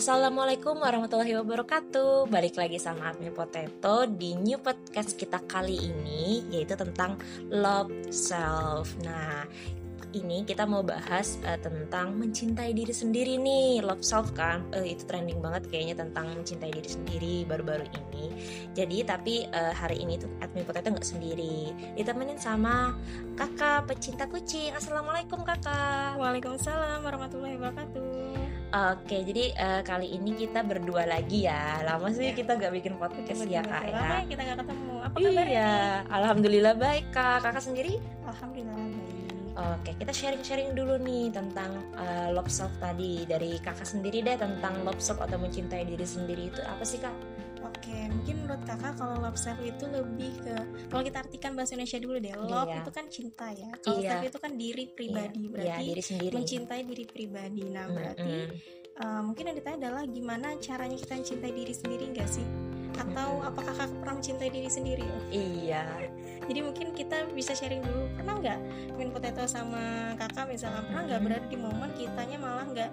Assalamualaikum warahmatullahi wabarakatuh. Balik lagi sama Admin Potato di new podcast kita kali ini Yaitu tentang love self. Nah ini kita mau bahas uh, tentang mencintai diri sendiri nih. Love self kan? Uh, itu trending banget kayaknya tentang mencintai diri sendiri baru-baru ini. Jadi tapi uh, hari ini tuh admin potato nggak sendiri. Ditemenin sama kakak pecinta kucing. Assalamualaikum kakak. Waalaikumsalam warahmatullahi wabarakatuh Oke, jadi uh, kali ini kita berdua lagi ya. Lama sih ya. kita gak bikin podcast ya kak ya. Lama kita gak ketemu. Apa kabar? Iya, alhamdulillah baik kak. Kakak sendiri? Alhamdulillah baik. Oke, kita sharing-sharing dulu nih tentang uh, love self tadi dari kakak sendiri deh tentang love self atau mencintai diri sendiri itu apa sih kak? Oke, menurut kakak kalau love self itu lebih ke kalau kita artikan bahasa Indonesia dulu deh, love iya. itu kan cinta ya. Kalau iya. self itu kan diri pribadi, iya. berarti iya, diri sendiri. mencintai diri pribadi. Nah, berarti mm -hmm. uh, mungkin yang ditanya adalah gimana caranya kita mencintai diri sendiri enggak sih? Atau apakah kakak pernah mencintai diri sendiri? Iya. Jadi mungkin kita bisa sharing dulu, pernah nggak main potato sama kakak misalnya pernah nggak berada di momen kitanya malah nggak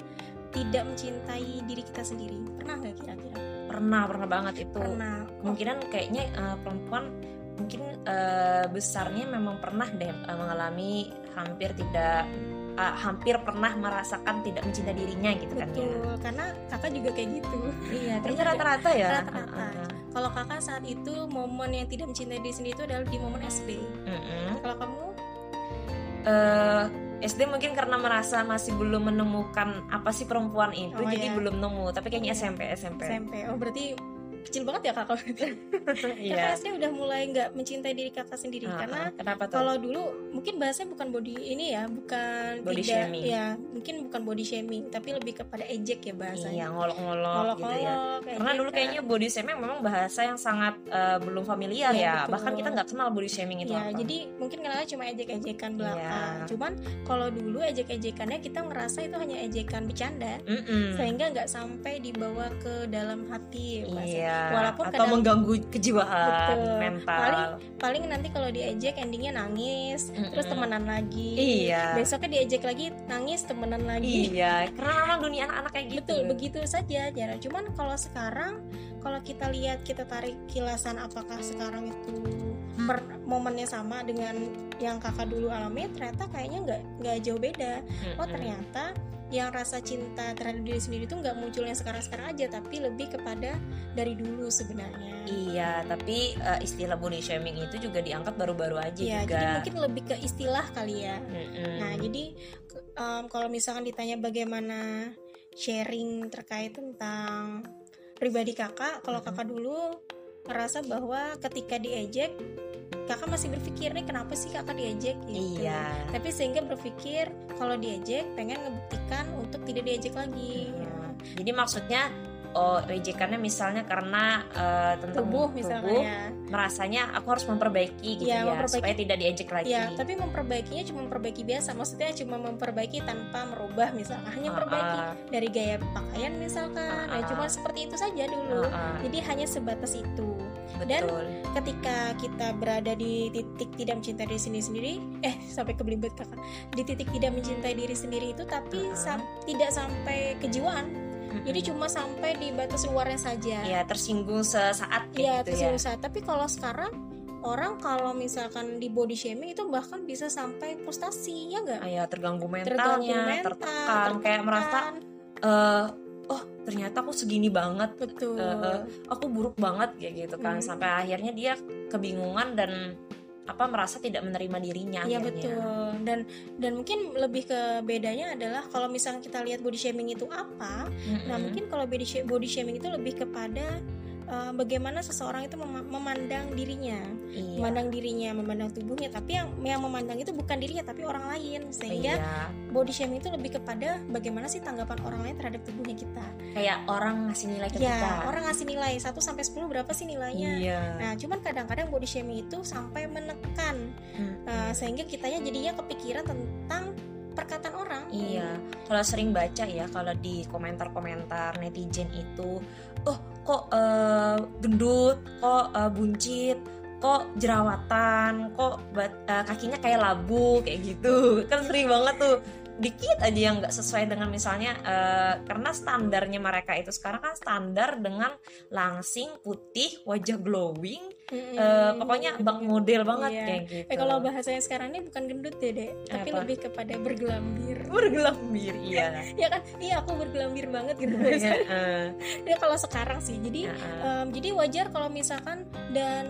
tidak mencintai diri kita sendiri? Pernah nggak kira-kira? pernah pernah banget itu pernah. kemungkinan kayaknya uh, perempuan mungkin uh, besarnya memang pernah deh uh, mengalami hampir tidak uh, hampir pernah merasakan tidak mencintai dirinya gitu Betul, kan ya karena kakak juga kayak gitu iya kayaknya rata-rata ya rata-rata uh, uh, kalau kakak saat itu momen yang tidak mencintai diri sendiri itu adalah di momen SD uh -uh. kalau kamu uh, SD mungkin karena merasa masih belum menemukan apa sih perempuan itu oh, jadi ya. belum nemu. Tapi kayaknya SMP SMP SMP oh berarti kecil banget ya kakak kakak SD udah mulai nggak mencintai diri kakak sendiri. Uh, karena kalau dulu mungkin bahasanya bukan body ini ya bukan body tidak shaming. ya mungkin bukan body shaming tapi lebih kepada ejek ya bahasanya. Iya ngolok-ngolok gitu ya. Karena dulu kayaknya body shaming memang bahasa yang sangat uh, belum familiar ya, ya. bahkan kita nggak kenal body shaming itu ya, apa. jadi mungkin kenalnya cuma ejek-ejekan belakang. Ya. cuman kalau dulu ejek-ejekannya kita ngerasa itu hanya ejekan bercanda. Mm -mm. sehingga nggak sampai dibawa ke dalam hati iya walaupun atau kadang, mengganggu kejiwaan betul, mental. Paling paling nanti kalau diejek endingnya nangis mm -hmm. terus temenan lagi. Iya. Besoknya diejek lagi nangis temenan lagi. Iya. Karena memang dunia anak-anak kayak gitu. Betul begitu saja jarang cuman kalau sekarang kalau kita lihat kita tarik kilasan apakah sekarang itu per momennya sama dengan yang kakak dulu alami ternyata kayaknya nggak nggak jauh beda. Oh ternyata yang rasa cinta terhadap diri sendiri itu nggak munculnya sekarang-sekarang aja tapi lebih kepada dari dulu sebenarnya. Iya tapi uh, istilah body shaming itu juga diangkat baru-baru aja iya, juga. jadi mungkin lebih ke istilah kali ya. Mm-hmm. nah jadi um, kalau misalkan ditanya bagaimana sharing terkait tentang pribadi kakak kalau kakak dulu ngerasa bahwa ketika diejek kakak masih berpikir nih kenapa sih kakak diejek gitu iya. tapi sehingga berpikir kalau diejek pengen ngebuktikan untuk tidak diejek lagi iya. jadi maksudnya oh rejekannya misalnya karena uh, tentang tubuh misalnya tubuh, ya. merasanya aku harus memperbaiki gitu ya, ya memperbaiki, supaya tidak diejek lagi. Ya, tapi memperbaikinya cuma memperbaiki biasa, maksudnya cuma memperbaiki tanpa merubah misalnya hanya memperbaiki uh, uh. dari gaya pakaian misalkan. Uh, uh. Nah, cuma seperti itu saja dulu. Uh, uh. Jadi hanya sebatas itu. Betul. Dan ketika kita berada di titik tidak mencintai diri sendiri sendiri, eh sampai kebelibet kakak, di titik tidak mencintai diri sendiri itu tapi uh -huh. sam tidak sampai kejiwaan jadi cuma sampai di batas luarnya saja ya tersinggung sesaat ya gitu tersinggung ya. saat tapi kalau sekarang orang kalau misalkan di body shaming itu bahkan bisa sampai frustasi ya enggak? ya terganggu mentalnya, terganggu mental, tertekan, tertekan, kayak merasa uh, oh ternyata aku segini banget, betul, uh, aku buruk banget kayak gitu kan, hmm. sampai akhirnya dia kebingungan dan apa merasa tidak menerima dirinya Iya betul. Dan dan mungkin lebih ke bedanya adalah kalau misalnya kita lihat body shaming itu apa, mm-hmm. nah mungkin kalau body body shaming itu lebih kepada uh, bagaimana seseorang itu mem memandang dirinya, iya. memandang dirinya, memandang tubuhnya. Tapi yang yang memandang itu bukan dirinya tapi orang lain, sehingga iya. body shaming itu lebih kepada bagaimana sih tanggapan orang lain terhadap tubuhnya kita. Kayak orang ngasih nilai ke ya, kita. orang ngasih nilai 1 sampai sepuluh berapa sih nilainya? Iya. Nah, cuman kadang-kadang body shaming itu sampai menekan, hmm. uh, sehingga kitanya jadinya kepikiran tentang perkataan orang. Iya, kalau sering baca ya kalau di komentar-komentar netizen itu, oh kok uh, gendut, kok uh, buncit, kok jerawatan, kok bat, uh, kakinya kayak labu kayak gitu. Kan sering banget tuh dikit aja yang nggak sesuai dengan misalnya uh, karena standarnya mereka itu sekarang kan standar dengan langsing putih wajah glowing mm-hmm. uh, pokoknya bang model banget iya. kayak gitu eh, kalau bahasanya sekarang ini bukan gendut deh deh tapi Apa? lebih kepada bergelambir bergelambir iya ya kan iya aku bergelambir banget gitu ya, uh. ya kalau sekarang sih jadi uh-uh. um, jadi wajar kalau misalkan dan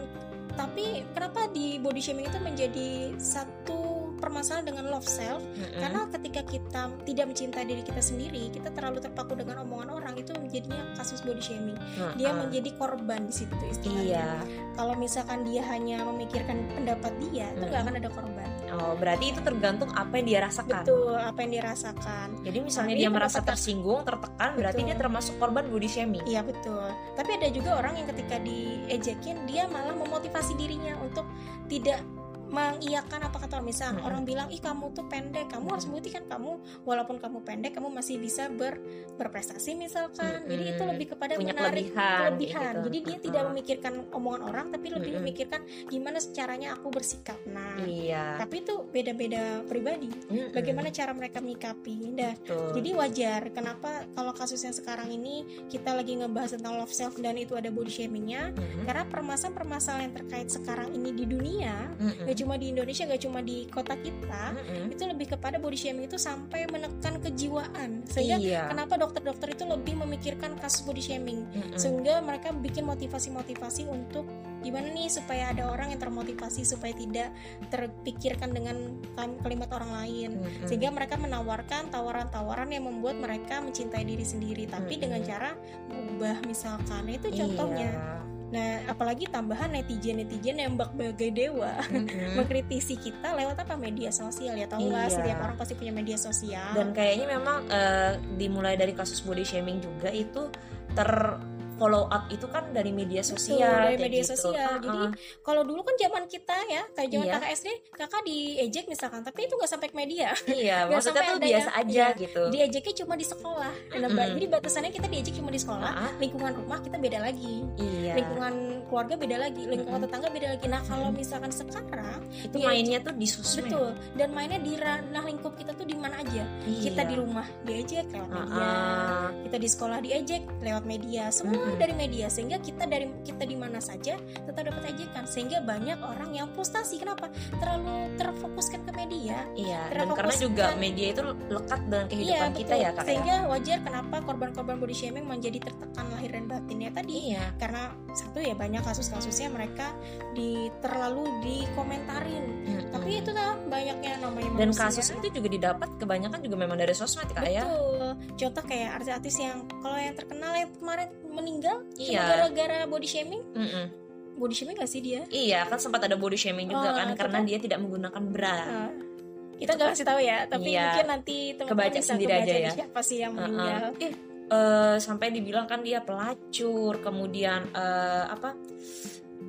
tapi kenapa di body shaming itu menjadi satu permasalahan dengan love self mm-hmm. karena ketika kita tidak mencintai diri kita sendiri kita terlalu terpaku dengan omongan orang itu menjadinya kasus body shaming mm-hmm. dia menjadi korban di situ istilahnya iya. kalau misalkan dia hanya memikirkan pendapat dia mm-hmm. itu nggak akan ada korban oh berarti itu tergantung apa yang dia rasakan betul apa yang dia rasakan jadi misalnya nah, dia, dia merasa tersinggung tertekan betul. berarti dia termasuk korban body shaming iya betul tapi ada juga orang yang ketika diejekin dia malah memotivasi dirinya untuk tidak mengiyakan apa kata orang misal hmm. orang bilang ih kamu tuh pendek kamu harus buktikan kamu walaupun kamu pendek kamu masih bisa ber berprestasi misalkan hmm. jadi itu lebih kepada Punya menarik kelebihan, kelebihan. Gitu. jadi dia tidak memikirkan omongan orang tapi lebih hmm. memikirkan gimana caranya aku bersikap nah iya. tapi itu beda-beda pribadi hmm. bagaimana cara mereka menyikapi dah jadi wajar kenapa kalau kasus yang sekarang ini kita lagi ngebahas tentang love self dan itu ada body shamingnya hmm. karena permasalahan-permasalahan yang terkait sekarang ini di dunia hmm cuma di Indonesia gak cuma di kota kita mm-hmm. itu lebih kepada body shaming itu sampai menekan kejiwaan sehingga iya. kenapa dokter-dokter itu lebih memikirkan kasus body shaming mm-hmm. sehingga mereka bikin motivasi-motivasi untuk gimana nih supaya ada orang yang termotivasi supaya tidak terpikirkan dengan kalimat orang lain mm-hmm. sehingga mereka menawarkan tawaran-tawaran yang membuat mereka mencintai diri sendiri tapi mm-hmm. dengan cara mengubah misalkan itu contohnya iya Nah, apalagi tambahan netizen-netizen yang bak bagai dewa mm-hmm. mengkritisi kita lewat apa media sosial ya tahu lah iya. setiap orang pasti punya media sosial. Dan kayaknya memang uh, dimulai dari kasus body shaming juga itu ter follow up itu kan dari media sosial Betul, dari media gitu. sosial uh, jadi kalau dulu kan zaman kita ya kayak zaman iya. kakak SD kakak diejek misalkan tapi itu nggak sampai ke media iya maksudnya tuh biasa aja iya, gitu diejeknya cuma di sekolah mm -hmm. jadi batasannya kita diejek cuma di sekolah uh -huh. lingkungan rumah kita beda lagi iya. lingkungan keluarga beda lagi lingkungan mm -hmm. tetangga beda lagi nah kalau misalkan sekarang itu mainnya tuh di sosmed betul dan mainnya di ranah lingkup kita tuh di mana aja iya. kita di rumah diejek lewat media uh -uh. kita di sekolah diejek lewat media semua hmm. Dari media sehingga kita dari kita di mana saja tetap dapat ejekan sehingga banyak orang yang frustasi. Kenapa? Terlalu terfokuskan ke media. Iya dan karena juga media itu lekat dengan kehidupan iya, kita ya kak ya? sehingga ya? wajar kenapa korban-korban body shaming menjadi tertekan lahir dan batinnya tadi. Iya. karena satu ya banyak kasus-kasusnya mereka di terlalu dikomentarin. Hmm. tapi itu lah banyaknya namanya dan kasus itu juga didapat kebanyakan juga memang dari sosmed kak ya. Betul contoh kayak artis-artis yang kalau yang terkenal yang kemarin meninggal iya. cuma gara-gara body shaming mm -mm. body shaming gak sih dia iya kan sempat ada body shaming juga oh, kan karena dia tidak menggunakan bra uh, kita nggak kasih tahu ya tapi iya. mungkin nanti teman-teman bisa sendiri aja ya siapa sih yang meninggal uh -uh. uh, sampai dibilang kan dia pelacur kemudian uh, apa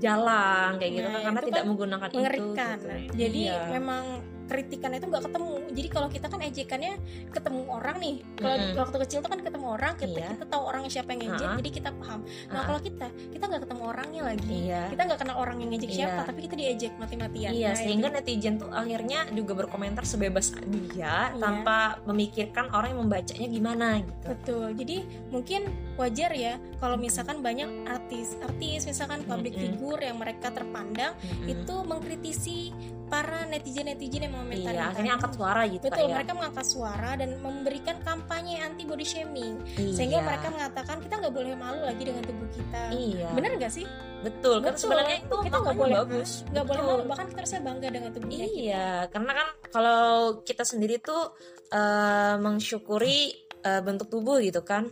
jalan kayak gitu kan nah, karena tidak kan menggunakan mengerikan. itu gitu. jadi iya. memang kritikan itu nggak ketemu jadi kalau kita kan ejekannya ketemu orang nih kalau mm -hmm. waktu kecil tuh kan ketemu orang kita iya. kita tahu orang siapa yang ngejek uh -huh. jadi kita paham nah uh -huh. kalau kita kita nggak ketemu orangnya lagi iya. kita nggak kenal orang yang ngejek iya. siapa tapi kita diejek mati-matian iya nah, sehingga itu. netizen tuh akhirnya juga berkomentar sebebas dia iya. tanpa memikirkan orang yang membacanya gimana gitu betul jadi mungkin wajar ya kalau misalkan banyak artis artis misalkan public mm -hmm. figure yang mereka terpandang mm -hmm. itu mengkritisi para netizen-netizen yang mengomentari iya, akhirnya angkat suara gitu betul ya. mereka mengangkat suara dan memberikan kampanye anti body shaming iya. sehingga mereka mengatakan kita nggak boleh malu lagi dengan tubuh kita iya. benar nggak sih betul, kan sebenarnya itu kita nggak boleh bagus nggak boleh malu bahkan kita harusnya bangga dengan tubuh iya kita. karena kan kalau kita sendiri tuh uh, mensyukuri uh, bentuk tubuh gitu kan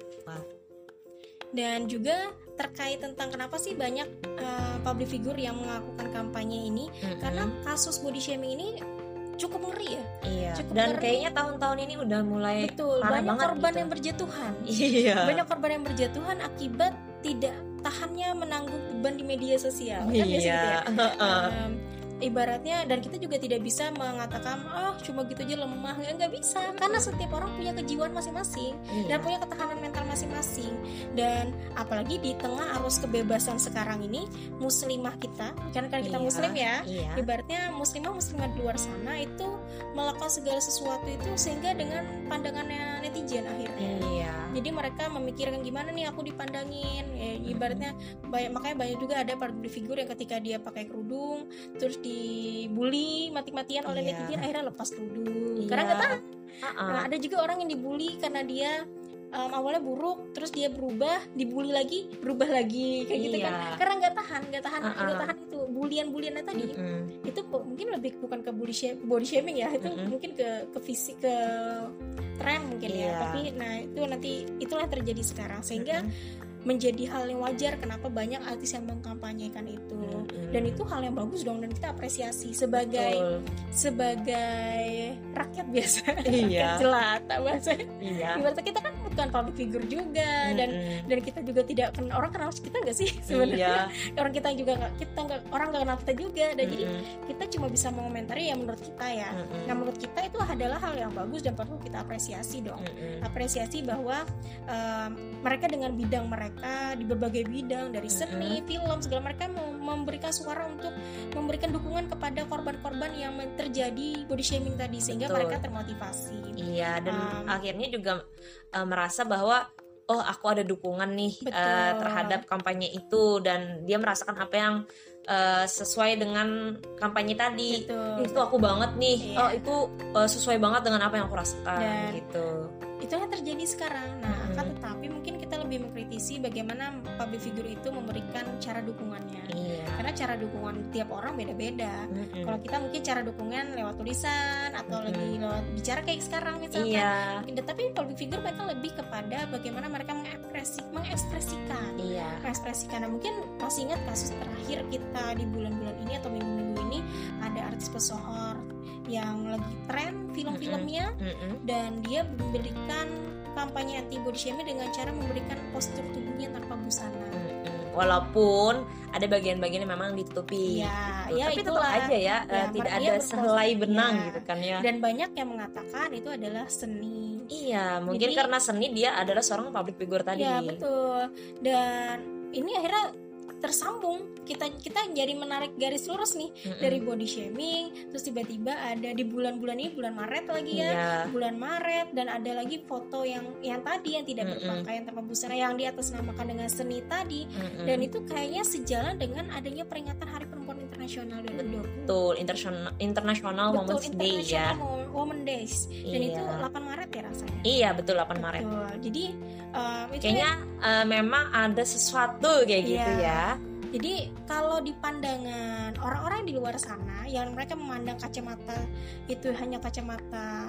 dan juga terkait tentang kenapa sih banyak uh, public figure yang melakukan kampanye ini mm-hmm. karena kasus body shaming ini cukup ngeri ya. Iya. Cukup Dan ngeri. kayaknya tahun-tahun ini udah mulai betul banyak banget korban gitu. yang berjatuhan. Iya. Banyak korban yang berjatuhan akibat tidak tahannya menanggung beban di media sosial. Kan iya. Gitu ya. um, ibaratnya dan kita juga tidak bisa mengatakan ah cuma gitu aja lemah nggak bisa karena setiap orang punya kejiwaan masing-masing Iya. dan punya ketahanan mental masing-masing dan apalagi di tengah arus kebebasan sekarang ini muslimah kita kan kan kita Iya, muslim ya Iya. ibaratnya muslimah muslimah di luar sana itu melakukan segala sesuatu itu sehingga dengan pandangannya netizen akhirnya Iya. jadi mereka memikirkan gimana nih aku dipandangin ya, ibaratnya banyak makanya banyak juga ada public figure yang ketika dia pakai kerudung terus dibully mati-matian oleh Iya. netizen akhirnya lepas kerudung Iya. karena nggak tahan Ah-ah. Nah, ada juga orang yang dibully karena dia um, awalnya buruk, terus dia berubah, dibully lagi, berubah lagi kayak gitu kan. Iya. Karena nggak tahan, nggak tahan, Uh-uh. nggak tahan itu bulian-buliannya tadi. Mm-mm. Itu po- mungkin lebih bukan ke body shaming, body shaming ya, itu Mm-mm. mungkin ke ke fisik ke tren mungkin ya. Iya. Tapi nah itu nanti itulah terjadi sekarang sehingga Mm-mm. Menjadi hal yang wajar kenapa banyak artis yang mengkampanyekan itu. Mm-mm. Dan itu hal yang bagus dong dan kita apresiasi sebagai Betul. sebagai rakyat biasa. Iya. Rakyat jelata bahasanya Iya. ibaratnya kita kan bukan public figure juga dan Mm-mm. dan kita juga tidak ken- orang kenal kita nggak sih sebenarnya Iya. orang kita juga kita nggak orang nggak kenal kita juga dan jadi Mm-mm. kita cuma bisa mengomentari yang menurut kita ya Mm-mm. nah menurut kita itu adalah hal yang bagus dan perlu kita apresiasi dong Mm-mm. apresiasi bahwa em, mereka dengan bidang mereka di berbagai bidang dari seni film segala mereka mem- memberikan suara untuk memberikan dukungan kepada korban-korban yang terjadi body shaming tadi sehingga Betul. mereka termotivasi Iya dan Um, akhirnya juga uh, merasa bahwa oh aku ada dukungan nih uh, terhadap kampanye itu dan dia merasakan apa yang uh, sesuai dengan kampanye tadi. Betul. Itu aku banget nih. Iya. Oh itu uh, sesuai banget dengan apa yang aku rasakan Dan- gitu. itu yang terjadi sekarang. Nah, Mm-mm. akan tetapi mungkin lebih mengkritisi bagaimana public figure itu memberikan cara dukungannya. Iya. Karena cara dukungan tiap orang beda-beda. Mm-mm. Kalau kita mungkin cara dukungan lewat tulisan atau Mm-mm. lagi lewat bicara kayak sekarang misalkan. Iya. Mungkin- Tapi public figure mereka lebih kepada bagaimana mereka mengekspresi, mengekspresikan. Iya. mengekspresikan. Nah, mungkin masih ingat kasus terakhir kita di bulan-bulan ini atau minggu-minggu ini ada artis pesohor yang lagi tren film-filmnya Mm-mm. dan dia memberikan kampanye anti body shaming dengan cara memberikan postur tubuhnya tanpa busana. Mm-mm. Walaupun ada bagian-bagian yang memang ditutupi. Ya, gitu. ya Tapi tetap itulah. aja ya, Ya, uh, tidak iya, ada sehelai benang ya. gitu kan ya. Dan banyak yang mengatakan itu adalah seni. Iya, mungkin Jadi- karena seni dia adalah seorang public figure tadi. Ya betul. Dan ini akhirnya tersambung kita kita jadi menarik garis lurus nih Mm-mm. dari body shaming terus tiba-tiba ada di bulan-bulan ini bulan Maret lagi ya Iya. bulan Maret dan ada lagi foto yang yang tadi yang tidak Mm-mm. berpakaian tanpa busana yang di atas namakan dengan seni tadi Mm-mm. dan itu kayaknya sejalan dengan adanya peringatan Hari Perempuan Internasional 2020 betul international international betul Women's Day ya. Women Days dan Iya. itu 8 Maret ya rasanya Iya, betul 8 Maret. Betul. jadi um, itu Kayaknya uh, memang ada sesuatu kayak gitu Iya. ya. Jadi kalau di pandangan orang-orang di luar sana yang mereka memandang kacamata itu hanya kacamata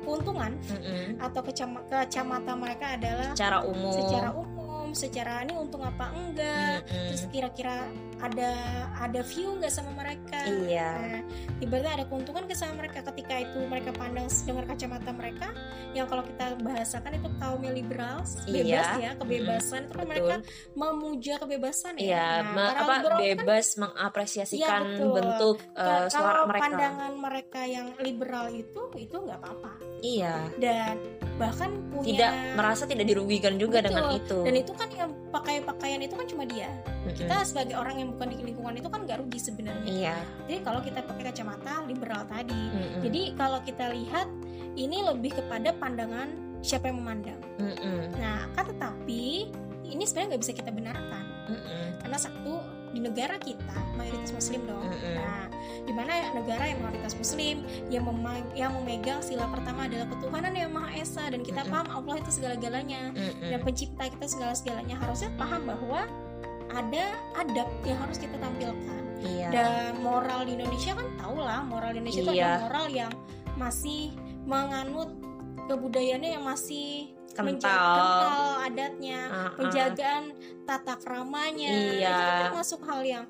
keuntungan Mm-mm. atau kacama- kacamata mereka adalah Secara umum. secara umum, secara ini untung apa enggak, Mm-mm. terus kira-kira ada ada view nggak sama mereka. Iya. Nah, ibaratnya ada keuntungan ke sama mereka ketika itu mereka pandang dengan kacamata mereka yang kalau kita bahasakan itu liberal, bebas Iya. ya, kebebasan itu kan Betul. mereka memuja kebebasan ya. Iya, Nah, apa kan bebas mengapresiasikan Iya, betul. bentuk uh, Ka- suara kalau mereka. pandangan mereka yang liberal itu itu nggak apa-apa Iya. dan bahkan punya Tidak merasa tidak dirugikan juga Betul. dengan itu. dan itu kan yang pakai pakaian itu kan cuma dia Mm-mm. kita sebagai orang yang bukan di lingkungan itu kan nggak rugi sebenarnya Iya. jadi kalau kita pakai kacamata liberal tadi Mm-mm. jadi kalau kita lihat ini lebih kepada pandangan siapa yang memandang Mm-mm. nah kan tetapi ini sebenarnya nggak bisa kita benarkan Mm-mm. karena satu di negara kita mayoritas muslim dong Mm-mm. nah di mana negara yang mayoritas muslim yang yang memegang sila pertama adalah ketuhanan yang maha esa dan kita Mm-mm. paham Allah itu segala-galanya Mm-mm. dan pencipta kita segala-segalanya harusnya paham bahwa ada adab yang harus kita tampilkan Iya. dan moral di Indonesia kan tau lah moral di Indonesia itu Iya. ada moral yang masih menganut kebudayaannya yang masih Kental. kental adatnya Ah-ah. penjagaan tata keramanya Iya. itu kan termasuk hal yang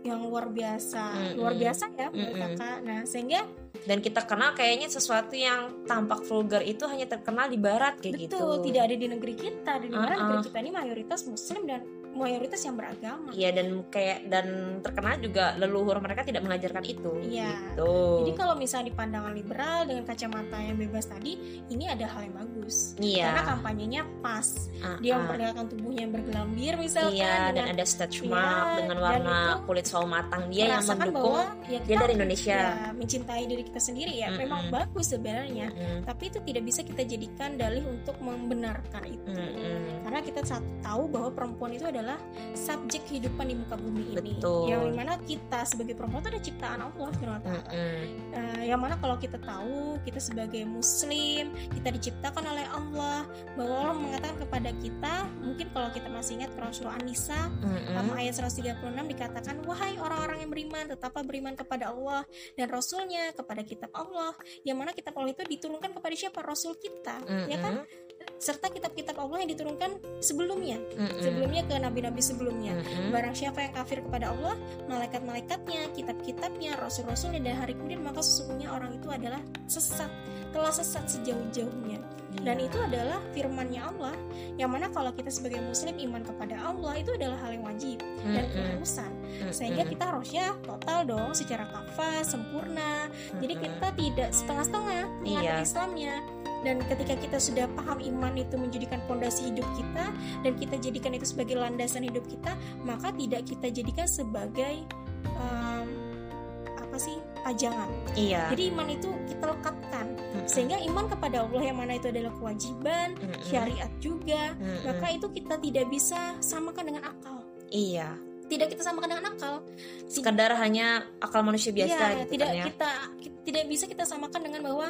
yang luar biasa Mm-mm. luar biasa ya menurut Mm-mm. kakak nah sehingga Dan kita kenal kayaknya sesuatu yang tampak vulgar itu hanya terkenal di barat kayak betul gitu. tidak ada di negeri kita di mana Uh-uh. negeri kita ini mayoritas muslim dan mayoritas yang beragama. Iya dan kayak dan terkenal juga leluhur mereka tidak mengajarkan itu. Iya. Gitu. Jadi kalau misalnya di pandangan liberal dengan kacamata yang bebas tadi, ini ada hal yang bagus. Iya. Karena kampanyenya pas. Ah, Dia ah. memperlihatkan tubuhnya yang bergelambir misalkan Iya dan dengan ada stretch Iya, mark dengan dan warna itu kulit sawo matang dia yang mendukung bahwa ya dia dari Indonesia. ya, mencintai diri kita sendiri ya Mm-mm. memang bagus sebenarnya. Mm, Tapi itu tidak bisa kita jadikan dalih untuk membenarkan itu. Mm-mm. Karena kita tahu bahwa perempuan itu adalah subjek kehidupan di muka bumi ini. Betul. Yang di mana kita sebagai perempuan itu ada ciptaan Allah Ta'ala. Mm-mm. Eh, yang mana kalau kita tahu kita sebagai muslim kita diciptakan oleh Allah bahwa Allah mengatakan kepada kita mungkin kalau kita masih ingat Quran surah An-Nisa Mm-mm. um, ayat 136 dikatakan wahai orang-orang yang beriman tetaplah beriman kepada Allah dan Rasulnya kepada kitab Allah yang mana kitab Allah itu diturunkan kepada siapa Rasul kita ya kan serta kitab-kitab Allah yang diturunkan sebelumnya Mm-mm. sebelumnya ke nabi-nabi sebelumnya Mm-mm. Barang siapa yang kafir kepada Allah, malaikat-malaikatnya, kitab-kitabnya, rasul-rasulnya dan hari kemudian maka sesungguhnya orang itu adalah sesat, telah sesat sejauh-jauhnya. Dan Iya. itu adalah firmannya Allah, yang mana kalau kita sebagai muslim iman kepada Allah itu adalah hal yang wajib dan keharusan. Sehingga kita harusnya total dong secara kafah, sempurna. Jadi kita tidak setengah-setengah menganut Iya. Islamnya. Dan ketika kita sudah paham iman itu menjadikan fondasi hidup kita dan kita jadikan itu sebagai landasan hidup kita, maka tidak kita jadikan sebagai em, apa sih pajangan. iya Jadi iman itu kita lekatkan Mm-mm. sehingga iman kepada Allah yang mana itu adalah kewajiban, Mm-mm. syariat juga, Mm-mm. maka itu kita tidak bisa samakan dengan akal. iya Tidak kita samakan dengan akal. sekadar hanya akal manusia biasa Iya, gitu tidak kan ya kita ki- tidak bisa kita samakan dengan bahwa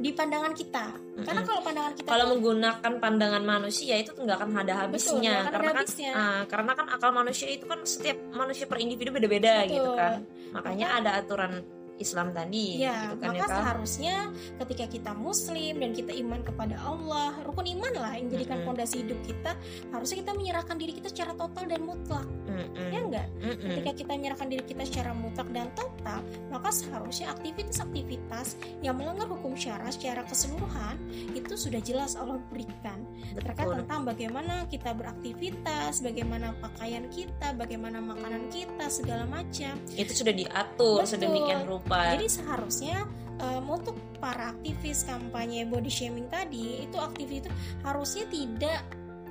di pandangan kita. Karena Mm-mm. kalau pandangan kita kalau menggunakan pandangan manusia itu nggak akan ada habisnya nggak akan ada karena kan habisnya. ah, karena kan akal manusia itu kan setiap manusia per individu beda-beda Betul. gitu kan makanya ada aturan Islam tadi Ya, gitu kan maka ya seharusnya ketika kita muslim dan kita iman kepada Allah, rukun iman lah yang menjadikan Mm-mm. fondasi hidup kita, harusnya kita menyerahkan diri kita secara total dan mutlak. Mm-mm. Ya enggak? Mm-mm. Ketika kita menyerahkan diri kita secara mutlak dan total, maka seharusnya aktivitas-aktivitas yang melanggar hukum syara secara keseluruhan itu sudah jelas Allah berikan. Terkait Betul. tentang bagaimana kita beraktivitas, bagaimana pakaian kita, bagaimana makanan kita, segala macam. itu sudah diatur Betul. sedemikian rupa Jadi seharusnya em, untuk para aktivis kampanye body shaming tadi itu aktivis itu harusnya tidak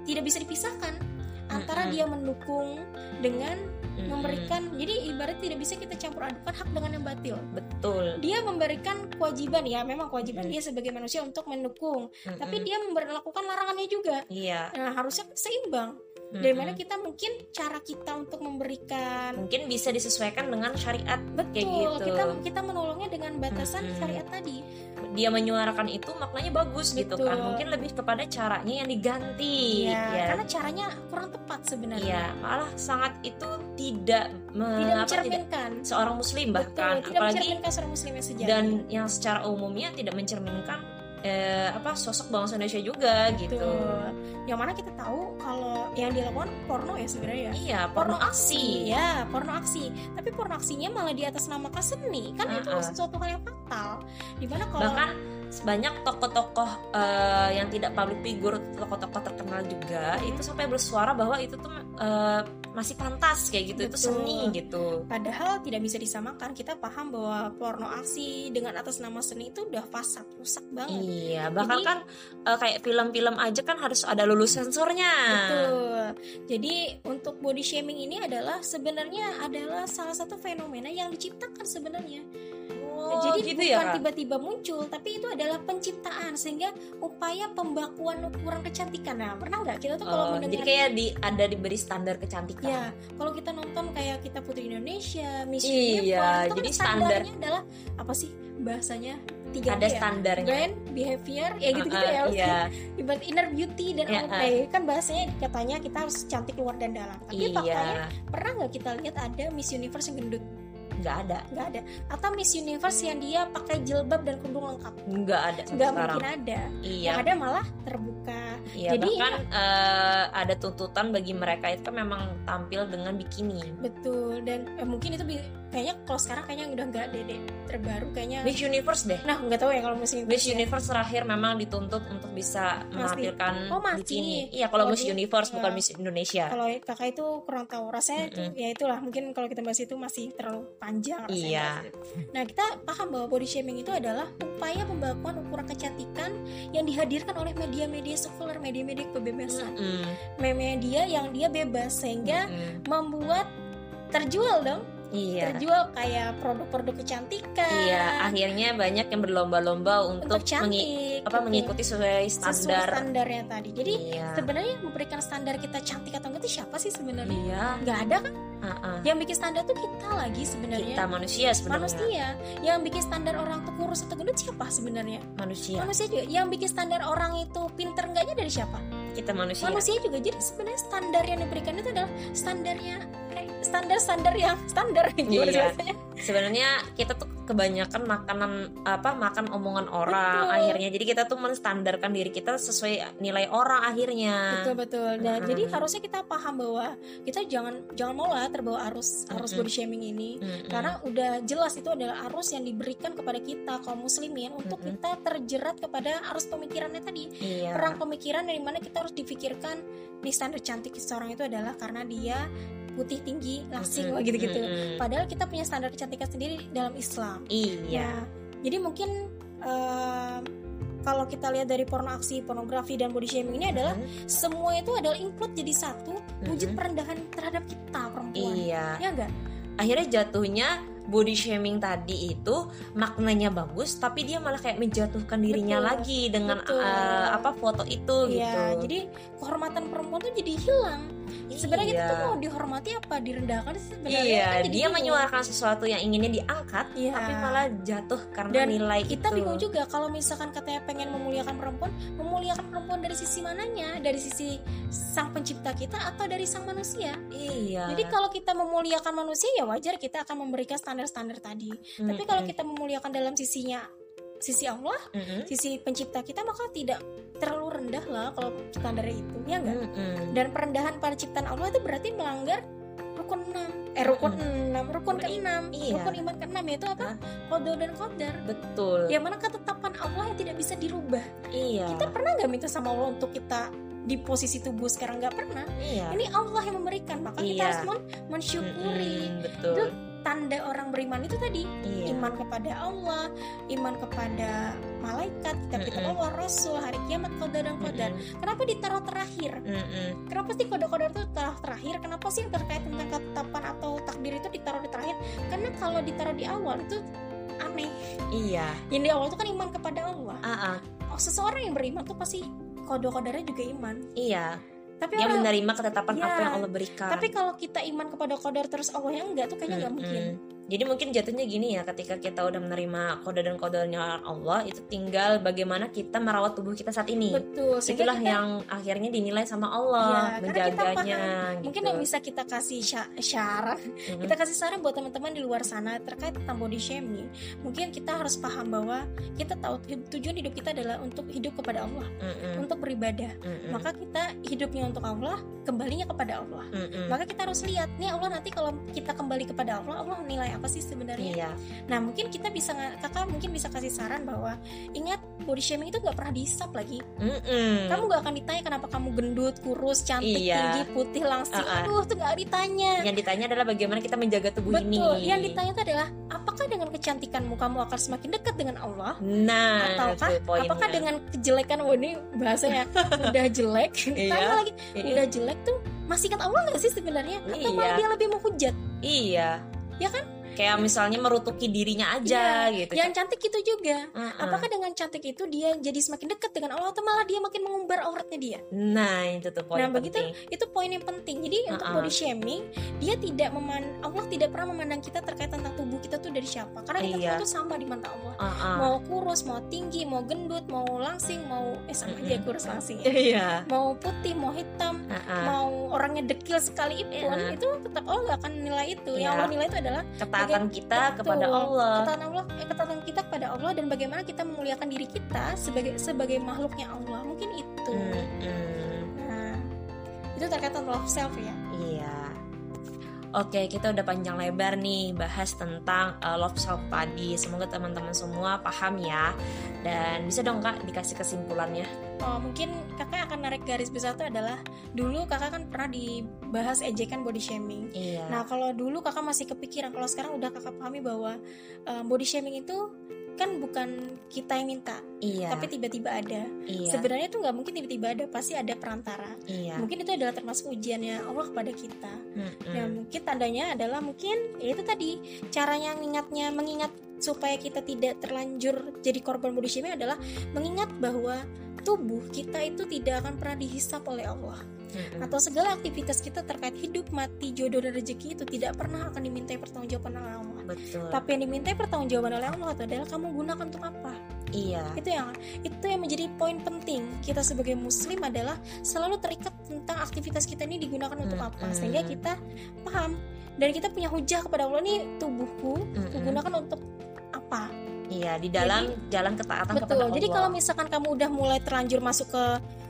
tidak bisa dipisahkan antara Mm-mm. dia mendukung dengan Mm-mm. memberikan jadi ibarat tidak bisa kita campur adukan hak dengan yang batil betul dia memberikan kewajiban ya memang kewajiban Mm. dia sebagai manusia untuk mendukung Mm-mm. tapi dia memperlakukan larangannya juga iya nah harusnya seimbang Mm-mm. dari mana kita mungkin cara kita untuk memberikan mungkin bisa disesuaikan dengan syariat betul gitu. kita kita menolongnya dengan batasan Mm-mm. syariat tadi dia menyuarakan itu maknanya bagus gitu Betul. kan mungkin lebih kepada caranya yang diganti ya, ya karena caranya kurang tepat sebenarnya Iya, malah sangat itu tidak me- tidak apa, tidak mencerminkan seorang muslim betul bahkan tidak apalagi mencerminkan seorang muslim yang sejati dan yang secara umumnya tidak mencerminkan eh, apa sosok bangsa Indonesia juga gitu. Betul. yang mana kita tahu kalau yang dilakukan porno ya sebenarnya ya Iya, porno aksi. ya porno aksi tapi porno aksinya malah di atas nama seni kan itu Uh-uh. sesuatu hal yang fatal di mana kalau Bahkan banyak tokoh-tokoh eh, yang tidak public figure, tokoh-tokoh terkenal juga Hmm. itu sampai bersuara bahwa itu tuh eh, masih pantas kayak gitu, itu Betul. seni gitu. Padahal tidak bisa disamakan. Kita paham bahwa porno aksi dengan atas nama seni itu udah fasad, rusak banget. Iya, bahkan Jadi- kan eh, kayak film-film aja kan harus ada lulus sensornya. Betul. Jadi untuk body shaming ini adalah sebenarnya adalah salah satu fenomena yang diciptakan sebenarnya. Oh, Jadi gitu bukan ya, tiba-tiba muncul, tapi itu adalah penciptaan sehingga upaya pembakuan ukuran kecantikan. Nah, pernah nggak kita tuh kalau Oh, mendengar jadi kayak di ada diberi standar kecantikan. Ya, kalau kita nonton kayak kita Putri Indonesia, Miss Iya, Universe, itu kan jadi standar. standarnya adalah apa sih bahasanya? Tiga ada ya? standarnya. Brand, behavior, ya gitu-gitu Uh-uh, ya. Iya. Ibarat inner beauty dan Ya, outer play. kan bahasanya katanya kita harus cantik luar dan dalam. Tapi faktanya Iya. pernah nggak kita lihat ada Miss Universe yang gendut? Nggak ada nggak ada atau Miss Universe yang dia pakai jilbab dan kerudung lengkap nggak ada nggak sekarang mungkin ada iya yang ada malah terbuka iya jadi bahkan eh, ada tuntutan bagi mereka itu kan memang tampil dengan bikini betul dan eh, mungkin itu kayaknya kalau sekarang kayaknya udah nggak deh terbaru kayaknya Miss Universe deh nah nggak tahu ya kalau Miss Universe Miss ya. Universe terakhir memang dituntut untuk bisa Masih. menampilkan Oh, masih. bikini. Iya, kalau Oh, Miss di- Universe bukan ya. Miss Indonesia. kalau kakak itu kurang tahu rasanya itu Mm-mm. ya itulah mungkin kalau kita bahas itu masih terlalu panjang rasanya Iya. bahas itu. nah kita paham bahwa body shaming itu adalah upaya pembakuan ukuran kecantikan yang dihadirkan oleh media-media sekuler media-media kebebasan Mm-mm. media yang dia bebas sehingga Mm-mm. membuat terjual dong Iya. terjual kayak produk-produk kecantikan Iya, akhirnya banyak yang berlomba-lomba untuk, untuk cantik mengi- apa betul. mengikuti sesuai sesuai standar. standarnya tadi jadi iya. sebenarnya yang memberikan standar kita cantik atau enggak itu siapa sih sebenarnya Iya. nggak ada kan uh-uh. yang bikin standar tuh kita lagi sebenarnya Kita manusia sebenarnya. manusia yang bikin standar orang tuh kurus atau gendut siapa sebenarnya Manusia. manusia juga yang bikin standar orang itu pinter enggaknya dari siapa Kita manusia. manusia juga jadi sebenarnya standar yang diberikan itu adalah standarnya standar-standar yang standar gimana Iya. Sebenarnya kita tuh kebanyakan makanan apa makan omongan orang Betul. akhirnya. Jadi kita tuh menstandarkan diri kita sesuai nilai orang akhirnya. betul betul nah, Mm-mm. jadi harusnya kita paham bahwa kita jangan jangan mau lah terbawa arus arus Mm-mm. body shaming ini Mm-mm. karena udah jelas itu adalah arus yang diberikan kepada kita kaum muslimin untuk Mm-mm. kita terjerat kepada arus pemikirannya tadi iya. perang pemikiran dari mana kita harus dipikirkan nih standar cantik seseorang itu adalah karena dia putih tinggi langsing gitu-gitu padahal kita punya standar kecantikan sendiri dalam Islam Iya. Nah, jadi mungkin eh, kalau kita lihat dari porno aksi pornografi dan body shaming ini adalah Mm-mm. semua itu adalah include jadi satu wujud Mm-mm. perendahan terhadap kita perempuan Iya. ya enggak akhirnya jatuhnya body shaming tadi itu maknanya bagus tapi dia malah kayak menjatuhkan dirinya Betul, lagi dengan betul. eh, apa foto itu Iya, gitu jadi kehormatan perempuan tuh jadi hilang sebenarnya kita Iya. tuh mau dihormati apa direndahkan sebenarnya Iya, kan jadi dia bingung. menyuarakan sesuatu yang inginnya diangkat, Iya. tapi malah jatuh karena Dan nilai kita itu. bingung juga kalau misalkan katanya pengen memuliakan perempuan memuliakan perempuan dari sisi mananya dari sisi sang pencipta kita atau dari sang manusia Iya. jadi kalau kita memuliakan manusia ya wajar kita akan memberikan standar-standar tadi tapi kalau kita memuliakan dalam sisinya sisi Allah Mm-mm. sisi pencipta kita maka tidak terlalu rendah lah kalau standarnya itu ya enggak Mm-mm. dan perendahan pada ciptaan Allah itu berarti melanggar rukun 6 eh rukun 6 rukun ke-6 Iya. rukun iman ke-6 yaitu apa qada dan qadar betul. yang mana ketetapan Allah yang tidak bisa dirubah Iya. kita pernah nggak minta sama Allah untuk kita di posisi tubuh sekarang nggak pernah Iya. ini Allah yang memberikan maka kita Iya. harus men- mensyukuri Mm-mm, betul. Itu tanda orang beriman itu tadi Iya. iman kepada Allah iman kepada malaikat kitab kitab Mm-mm. Allah Rasul hari kiamat qadar dan qadar Mm-mm. kenapa ditaruh terakhir Mm-mm. kenapa sih kode-kode itu taruh terakhir kenapa sih yang terkait tentang ketetapan atau takdir itu ditaruh di terakhir karena kalau ditaruh di awal itu aneh Iya. yang di awal itu kan iman kepada Allah Ah, ah. oh, seseorang yang beriman tuh pasti kode-kodenya juga iman Iya. Tapi Dia orang menerima ketetapan Iya. apa yang Allah berikan. tapi kalau kita iman kepada kodar terus Allah yang enggak tuh kayaknya nggak Mm-mm. mungkin Jadi mungkin jatuhnya gini ya, ketika kita udah menerima kode dan kodenya Allah, itu tinggal bagaimana kita merawat tubuh kita saat ini. betul Itulah kita- yang akhirnya dinilai sama Allah, Iya, karena kita menjaganya. mungkin gitu. yang bisa kita kasih sya- syarat Mm-mm. kita kasih saran buat teman-teman di luar sana terkait tentang body shaming mungkin kita harus paham bahwa kita tahu tu- tujuan hidup kita adalah untuk hidup kepada Allah Mm-mm. untuk beribadah Mm-mm. maka kita hidupnya untuk Allah kembalinya kepada Allah Mm-mm. maka kita harus lihat nih Allah nanti kalau kita kembali kepada Allah Allah nilai apa sih sebenarnya Iya. nah mungkin kita bisa kakak mungkin bisa kasih saran bahwa ingat body shaming itu nggak pernah dihisap lagi Mm-mm. kamu gak akan ditanya kenapa kamu gendut kurus cantik Iya. tinggi putih langsing Uh-uh. aduh tuh gak ditanya Yang ditanya adalah bagaimana kita menjaga tubuh ini. betul yang ditanya itu adalah apakah dengan kecantikanmu kamu akan semakin dekat dengan Allah Nah, ataukah itu apakah dengan kejelekan wah ini bahasanya udah jelek ditanya Iya. lagi Iya. udah jelek tuh masih ingat Allah nggak sih sebenarnya atau malah Iya. dia lebih menghujat Iya. Ya kan? Kayak misalnya merutuki dirinya aja gitu. yang cantik itu juga Uh-uh. apakah dengan cantik itu dia jadi semakin dekat dengan Allah atau malah dia makin mengumbar auratnya dia Nah, itu tuh poin Nah, begitu penting. itu poin yang penting. Jadi untuk Uh-uh. body shaming, dia tidak meman Allah tidak pernah memandang kita terkait tentang tubuh kita tuh dari siapa. Karena kita Iya. tuh sama di mata Allah. Uh-uh. Mau kurus, mau tinggi, mau gendut, mau langsing, mau eh sama aja Mm-mm. kurus langsing. ya. Iya. Mau putih, mau hitam, Uh-uh. mau orangnya dekil sekalipun, Iya. itu tetap Allah gak akan nilai itu. Yang Iya. Allah nilai itu adalah Ketaatan ketaatan kita Betul. kepada Allah. Ketaatan Allah, eh, ketaatan kita kepada Allah dan bagaimana kita memuliakan diri kita sebagai sebagai makhluknya Allah. Mungkin itu. Mm-mm. Nah, itu terkait dengan love self ya. Iya. Oke, kita udah panjang lebar nih bahas tentang uh, love self tadi. Semoga teman-teman semua paham ya. Dan bisa dong Kak dikasih kesimpulannya. Oh, mungkin kakak akan narik garis besar itu adalah dulu kakak kan pernah dibahas ejekan body shaming. Iya. Nah, kalau dulu kakak masih kepikiran, kalau sekarang udah kakak pahami bahwa eh, body shaming itu kan bukan kita yang minta, iya. tapi tiba-tiba ada. iya. Sebenarnya itu nggak mungkin tiba-tiba ada, pasti ada perantara. iya. Mungkin itu adalah termasuk ujiannya Allah kepada kita. Mm-mm. Nah, mungkin tandanya adalah mungkin ya itu tadi caranya mengingatnya, mengingat supaya kita tidak terlanjur jadi korban body shaming adalah mengingat bahwa tubuh kita itu tidak akan pernah dihisap oleh Allah Mm-mm. atau segala aktivitas kita terkait hidup, mati, jodoh dan rezeki itu tidak pernah akan dimintai pertanggungjawaban oleh Allah. Betul. Tapi yang dimintai pertanggungjawaban oleh Allah itu adalah kamu gunakan untuk apa? iya. Itu yang itu yang menjadi poin penting kita sebagai muslim adalah selalu terikat tentang aktivitas kita ini digunakan untuk apa sehingga kita paham dan kita punya hujah kepada Allah nih tubuhku Mm-mm. kugunakan untuk apa? Iya, di dalam jalan ketaatan kepada Betul. Allah. Jadi kalau misalkan kamu udah mulai terlanjur masuk ke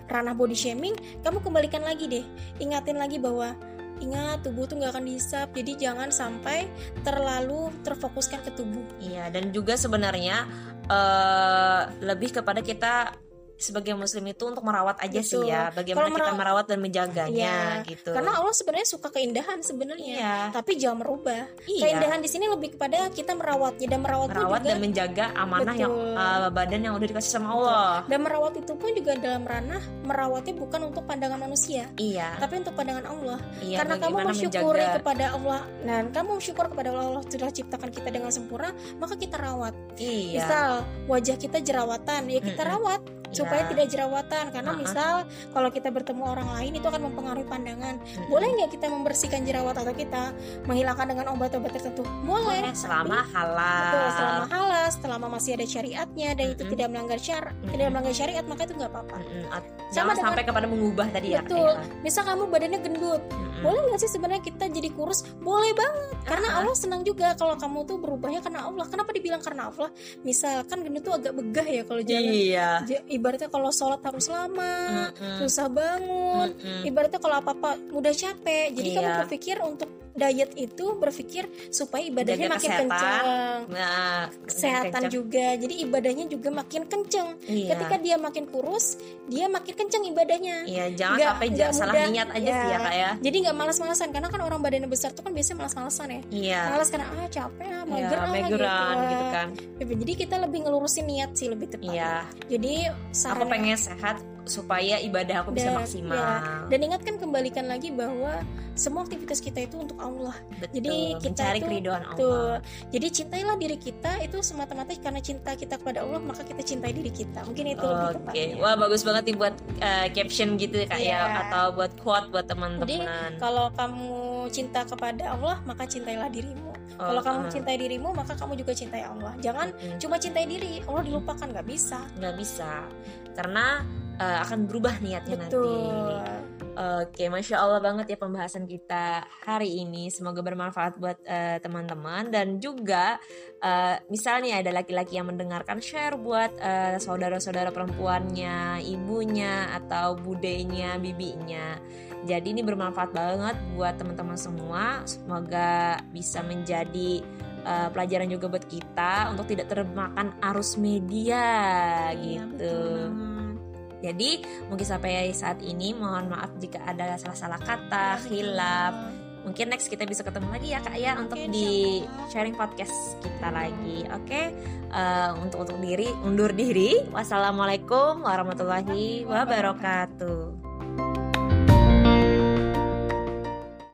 ranah body shaming, kamu kembalikan lagi deh. Ingatin lagi bahwa ingat tubuh tuh nggak akan dihisap. Jadi jangan sampai terlalu terfokuskan ke tubuh. Iya, dan juga sebenarnya eh lebih kepada kita sebagai muslim itu untuk merawat aja sih Betul. ya. Bagaimana kita meraw- merawat dan menjaganya Iya. gitu. Karena Allah sebenarnya suka keindahan sebenarnya. iya. Tapi jangan merubah. Iya. Keindahan di sini lebih kepada kita merawatnya dan merawat, merawat juga dan menjaga amanah yang Betul. eh, badan yang udah dikasih sama Allah. dan merawat itu pun juga dalam ranah merawatnya bukan untuk pandangan manusia, Iya. tapi untuk pandangan Allah. Iya, Karena kamu mensyukuri menjaga. kepada Allah dan kamu syukur kepada Allah Allah sudah ciptakan kita dengan sempurna, maka kita rawat. Iya. Misal wajah kita jerawatan, ya kita Mm-mm. rawat supaya Iya. tidak jerawatan. Karena Uh-uh. misal kalau kita bertemu orang lain itu akan mempengaruhi pandangan. Boleh nggak kita membersihkan jerawat atau kita menghilangkan dengan obat-obat tertentu? Boleh. Selama Tapi- halal. Betul, selama halal, selama masih ada syariatnya dan itu Mm-mm. tidak melanggar syar, Mm-mm. tidak melanggar syariat maka itu nggak apa-apa. At- Sama Jangan dengan- sampai kepada mengubah tadi ya. Betul. Misal kamu badannya gendut. Mm-mm. boleh nggak sih sebenarnya kita jadi kurus? Boleh banget, karena Ah. Allah senang juga kalau kamu tuh berubahnya karena Allah. Kenapa dibilang karena Allah? Misalkan gendut tuh agak begah ya kalau jalan. Iya. Ibaratnya kalau sholat harus lama, Mm-mm. susah bangun. Mm-mm. Ibaratnya kalau apa-apa mudah capek. Jadi kamu Iya. berpikir untuk diet itu berpikir supaya ibadahnya Jaga makin kesehatan. kencang. Nah, Kesehatan kencang. juga. Jadi ibadahnya juga makin kencang. Iya. Ketika dia makin kurus, dia makin kencang ibadahnya. Iya, jangan Nggak- sampai ja- salah mudah. niat aja Ya. sih ya kak ya. Jadi nggak malas-malasan karena kan orang badannya besar tuh kan biasanya malas-malasan ya. Iya. Malas karena ah capek ah Iya, mager mageran gitu, gitu ah. kan. Jadi kita lebih ngelurusin niat sih lebih tepat. Iya. Jadi Aku saran pengen sehat supaya ibadah aku bisa Dan- maksimal. ya. Dan ingatkan kembalikan lagi bahwa semua aktivitas kita itu untuk Allah. Betul. Jadi kita mencari itu- keriduan Tuh. Allah. Jadi cintailah diri kita itu semata-mata karena cinta kita kepada Allah maka kita cintai diri kita. Mungkin itu lebih Oke, tepatnya. wah bagus banget nih buat uh, caption gitu kak ya, Iya. atau buat quote buat Jadi teman-teman. kalau kamu cinta kepada Allah maka cintailah dirimu. kalau Oh, kamu uh, cintai dirimu maka kamu juga cintai Allah. Jangan mm, cuma cintai diri, Allah dilupakan nggak bisa. nggak bisa, karena uh, akan berubah niatnya nanti. Betul. Oke, masya Allah banget ya pembahasan kita hari ini. Semoga bermanfaat buat eh, teman-teman dan juga eh, misalnya ada laki-laki yang mendengarkan share buat eh, saudara-saudara perempuannya, ibunya atau budenya, bibinya. Jadi ini bermanfaat banget buat teman-teman semua. Semoga bisa menjadi eh, pelajaran juga buat kita untuk tidak termakan arus media Iya, gitu. betul. Jadi mungkin sampai saat ini mohon maaf jika ada salah-salah kata, Iya, betul. Mungkin next kita bisa ketemu lagi ya kak ya untuk di sharing podcast kita lagi. Oke, Eh, untuk untuk diri undur diri. Wassalamualaikum warahmatullahi wabarakatuh.